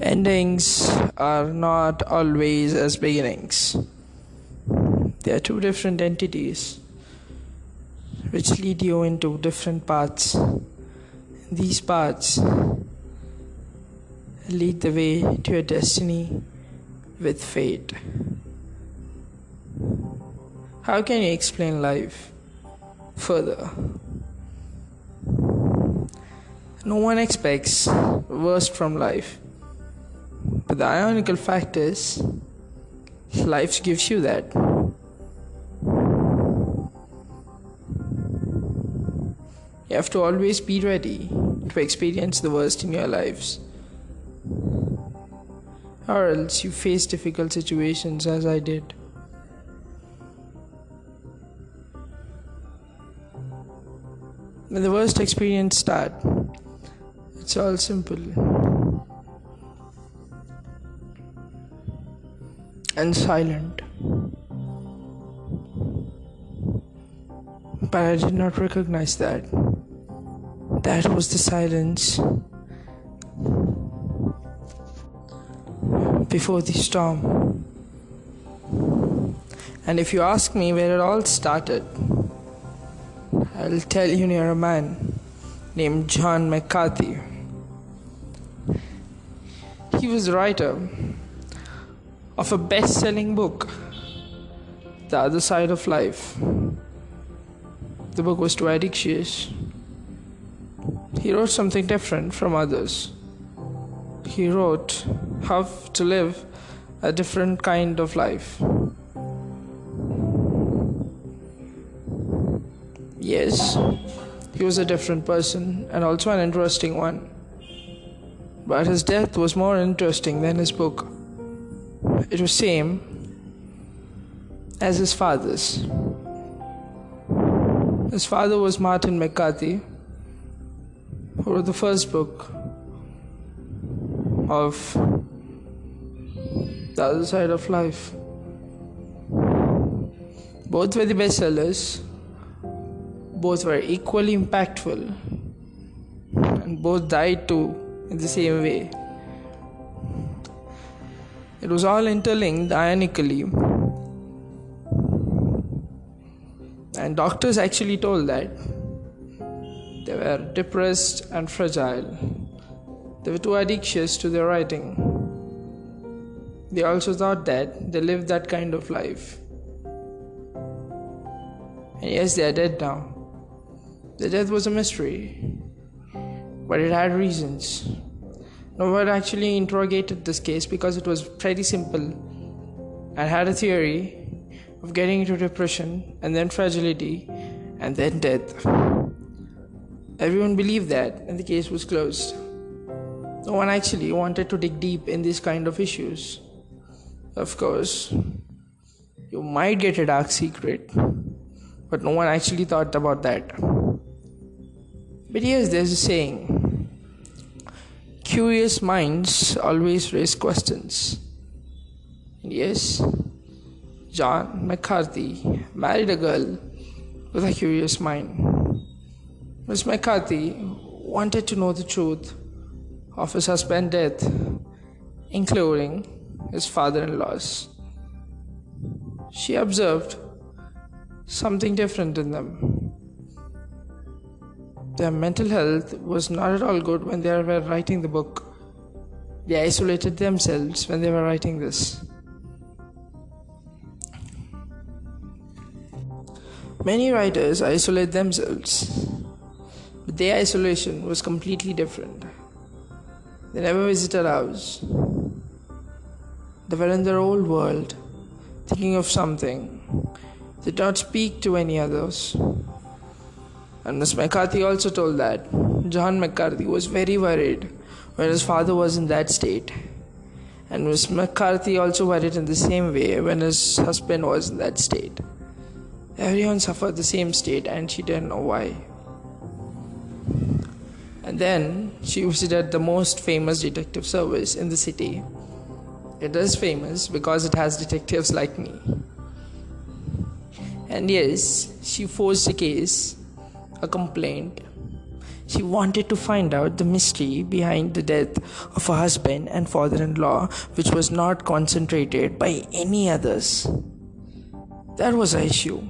Endings are not always as beginnings. They are two different entities which lead you into different paths. These paths lead the way to your destiny with fate. How can you explain life further? No one expects worst from life. But the ironical fact is, life gives you that. You have to always be ready to experience the worst in your lives. Or else you face difficult situations as I did. When the worst experience start, it's all simple. And silent. But I did not recognize that. That was the silence before the storm. And if you ask me where it all started, I'll tell you near a man named John McCarthy. He was a writer of a best selling book, The Other Side of Life. The book was too addictious. He wrote something different from others. He wrote how to live a different kind of life. Yes, he was a different person and also an interesting one. But his death was more interesting than his book. It was same as his father's. His father was Martin McCarthy, who wrote the first book of The Other Side of Life. Both were the bestsellers, both were equally impactful, and both died too in the same way. It was all interlinked ironically. And doctors actually told that they were depressed and fragile. They were too addictious to their writing. They also thought that they lived that kind of life. And yes, they are dead now. The death was a mystery, but it had reasons. No one actually interrogated this case because it was pretty simple I had a theory of getting into depression and then fragility and then death. Everyone believed that, and the case was closed. No one actually wanted to dig deep in these kind of issues. Of course, you might get a dark secret, but no one actually thought about that. But yes, there's a saying curious minds always raise questions. Yes, John McCarthy married a girl with a curious mind. Miss McCarthy wanted to know the truth of his husband's death, including his father in law's. She observed something different in them. Their mental health was not at all good when they were writing the book. They isolated themselves when they were writing this. Many writers isolate themselves, but their isolation was completely different. They never visited house. They were in their old world, thinking of something. They did not speak to any others. And Miss McCarthy also told that John McCarthy was very worried when his father was in that state. And Miss McCarthy also worried in the same way when his husband was in that state. Everyone suffered the same state and she didn't know why. And then she visited the most famous detective service in the city. It is famous because it has detectives like me. And yes, she forged a case, a complaint. She wanted to find out the mystery behind the death of her husband and father in law, which was not concentrated by any others. That was her issue.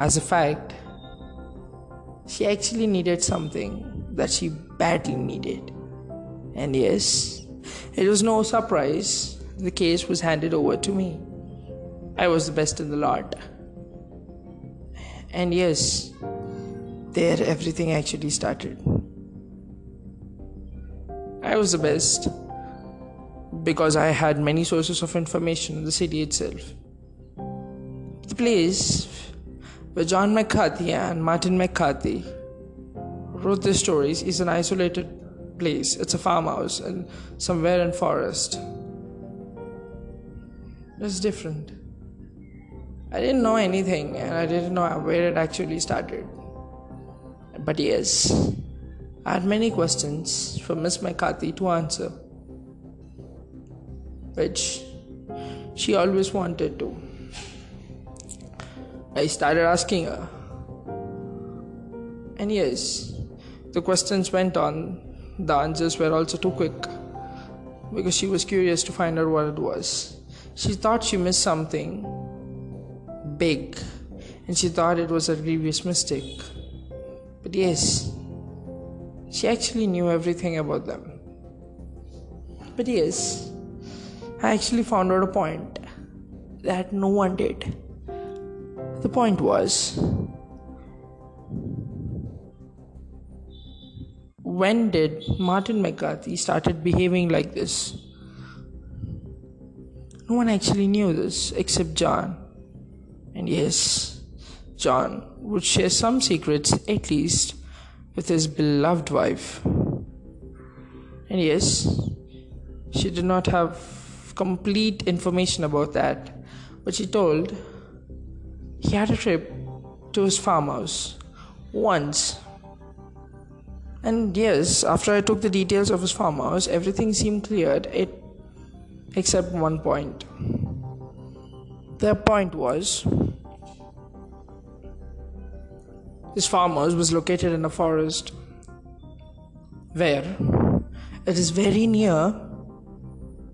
As a fact, she actually needed something that she badly needed. And yes, it was no surprise the case was handed over to me. I was the best in the lot. And yes, there everything actually started. I was the best because I had many sources of information in the city itself. The place where John McCarthy and Martin McCarthy wrote their stories is an isolated place. It's a farmhouse and somewhere in forest. It's different. I didn't know anything and I didn't know where it actually started. But yes, I had many questions for Miss McCarthy to answer, which she always wanted to. I started asking her. And yes, the questions went on. The answers were also too quick because she was curious to find out what it was. She thought she missed something big and she thought it was a grievous mistake. But yes, she actually knew everything about them. But yes, I actually found out a point that no one did. The point was when did Martin McCarthy started behaving like this? No one actually knew this except John. And yes, John would share some secrets at least with his beloved wife. And yes, she did not have complete information about that, but she told he had a trip to his farmhouse once. And yes, after I took the details of his farmhouse, everything seemed cleared it, except one point. The point was this farmhouse was located in a forest where it is very near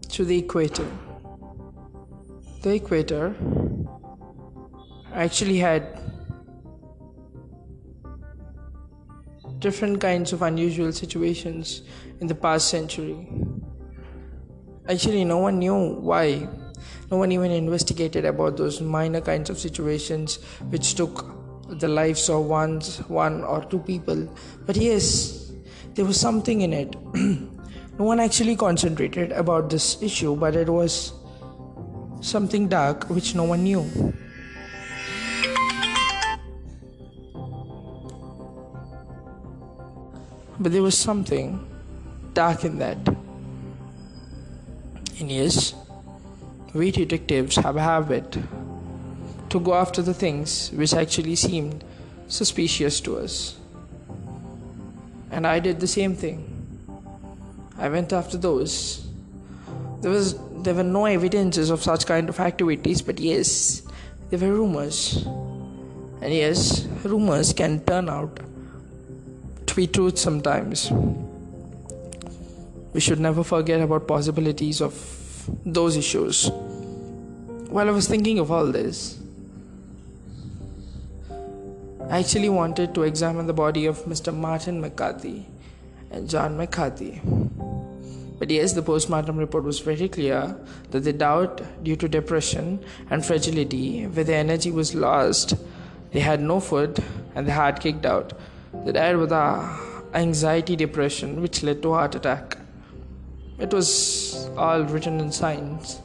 to the equator. The equator actually had different kinds of unusual situations in the past century. Actually, no one knew why. No one even investigated about those minor kinds of situations which took the lives of one, one or two people. But yes, there was something in it. no one actually concentrated about this issue, but it was something dark which no one knew. But there was something dark in that. And yes, we detectives have a habit to go after the things which actually seemed suspicious to us. And I did the same thing. I went after those. There was there were no evidences of such kind of activities, but yes, there were rumors. And yes, rumors can turn out to be truth sometimes. We should never forget about possibilities of those issues. While I was thinking of all this, I actually wanted to examine the body of Mr. Martin McCarthy and John McCarthy. But yes, the postmortem report was very clear that they died due to depression and fragility, where their energy was lost, they had no food, and the heart kicked out. They died with anxiety depression, which led to heart attack. It was all written in signs,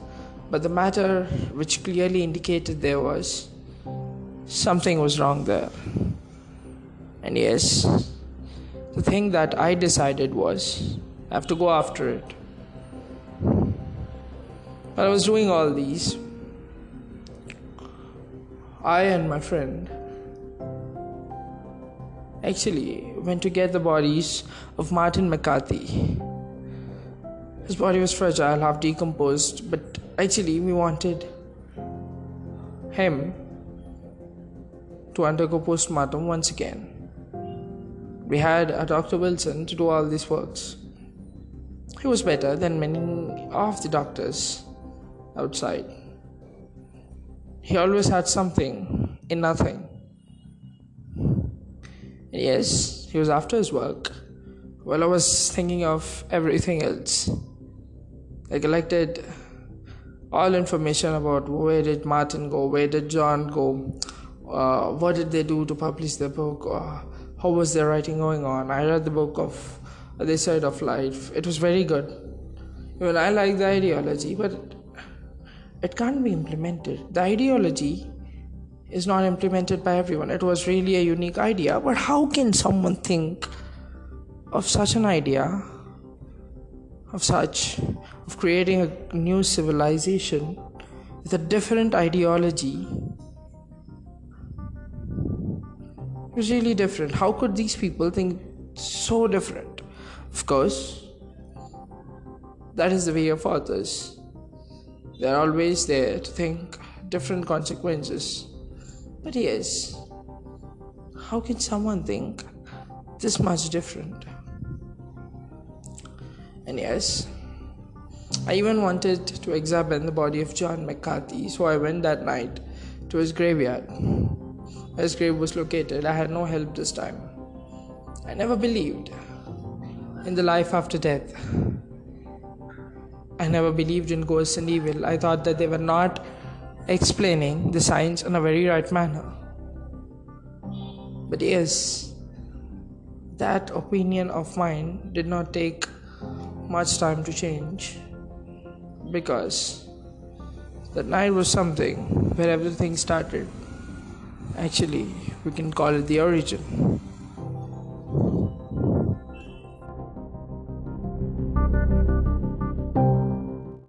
but the matter which clearly indicated there was something was wrong there. And yes, the thing that I decided was I have to go after it. While I was doing all these, I and my friend actually went to get the bodies of Martin McCarthy. His body was fragile, half decomposed, but actually, we wanted him to undergo postmortem once again. We had a Dr. Wilson to do all these works. He was better than many of the doctors outside. He always had something in nothing. yes, he was after his work. While I was thinking of everything else, I collected all information about where did Martin go, where did John go, uh, what did they do to publish the book, uh, how was their writing going on. I read the book of This Side of Life. It was very good. Well, I like the ideology, but it can't be implemented. The ideology is not implemented by everyone. It was really a unique idea, but how can someone think of such an idea, of such, of creating a new civilization with a different ideology? It was really different. How could these people think so different? Of course, that is the way of authors they're always there to think different consequences. But yes, how can someone think this much different? And yes, I even wanted to examine the body of John McCarthy, so I went that night to his graveyard. His grave was located. I had no help this time. I never believed in the life after death. I never believed in ghosts and evil. I thought that they were not explaining the science in a very right manner. But yes, that opinion of mine did not take much time to change because that night was something where everything started. Actually, we can call it the origin.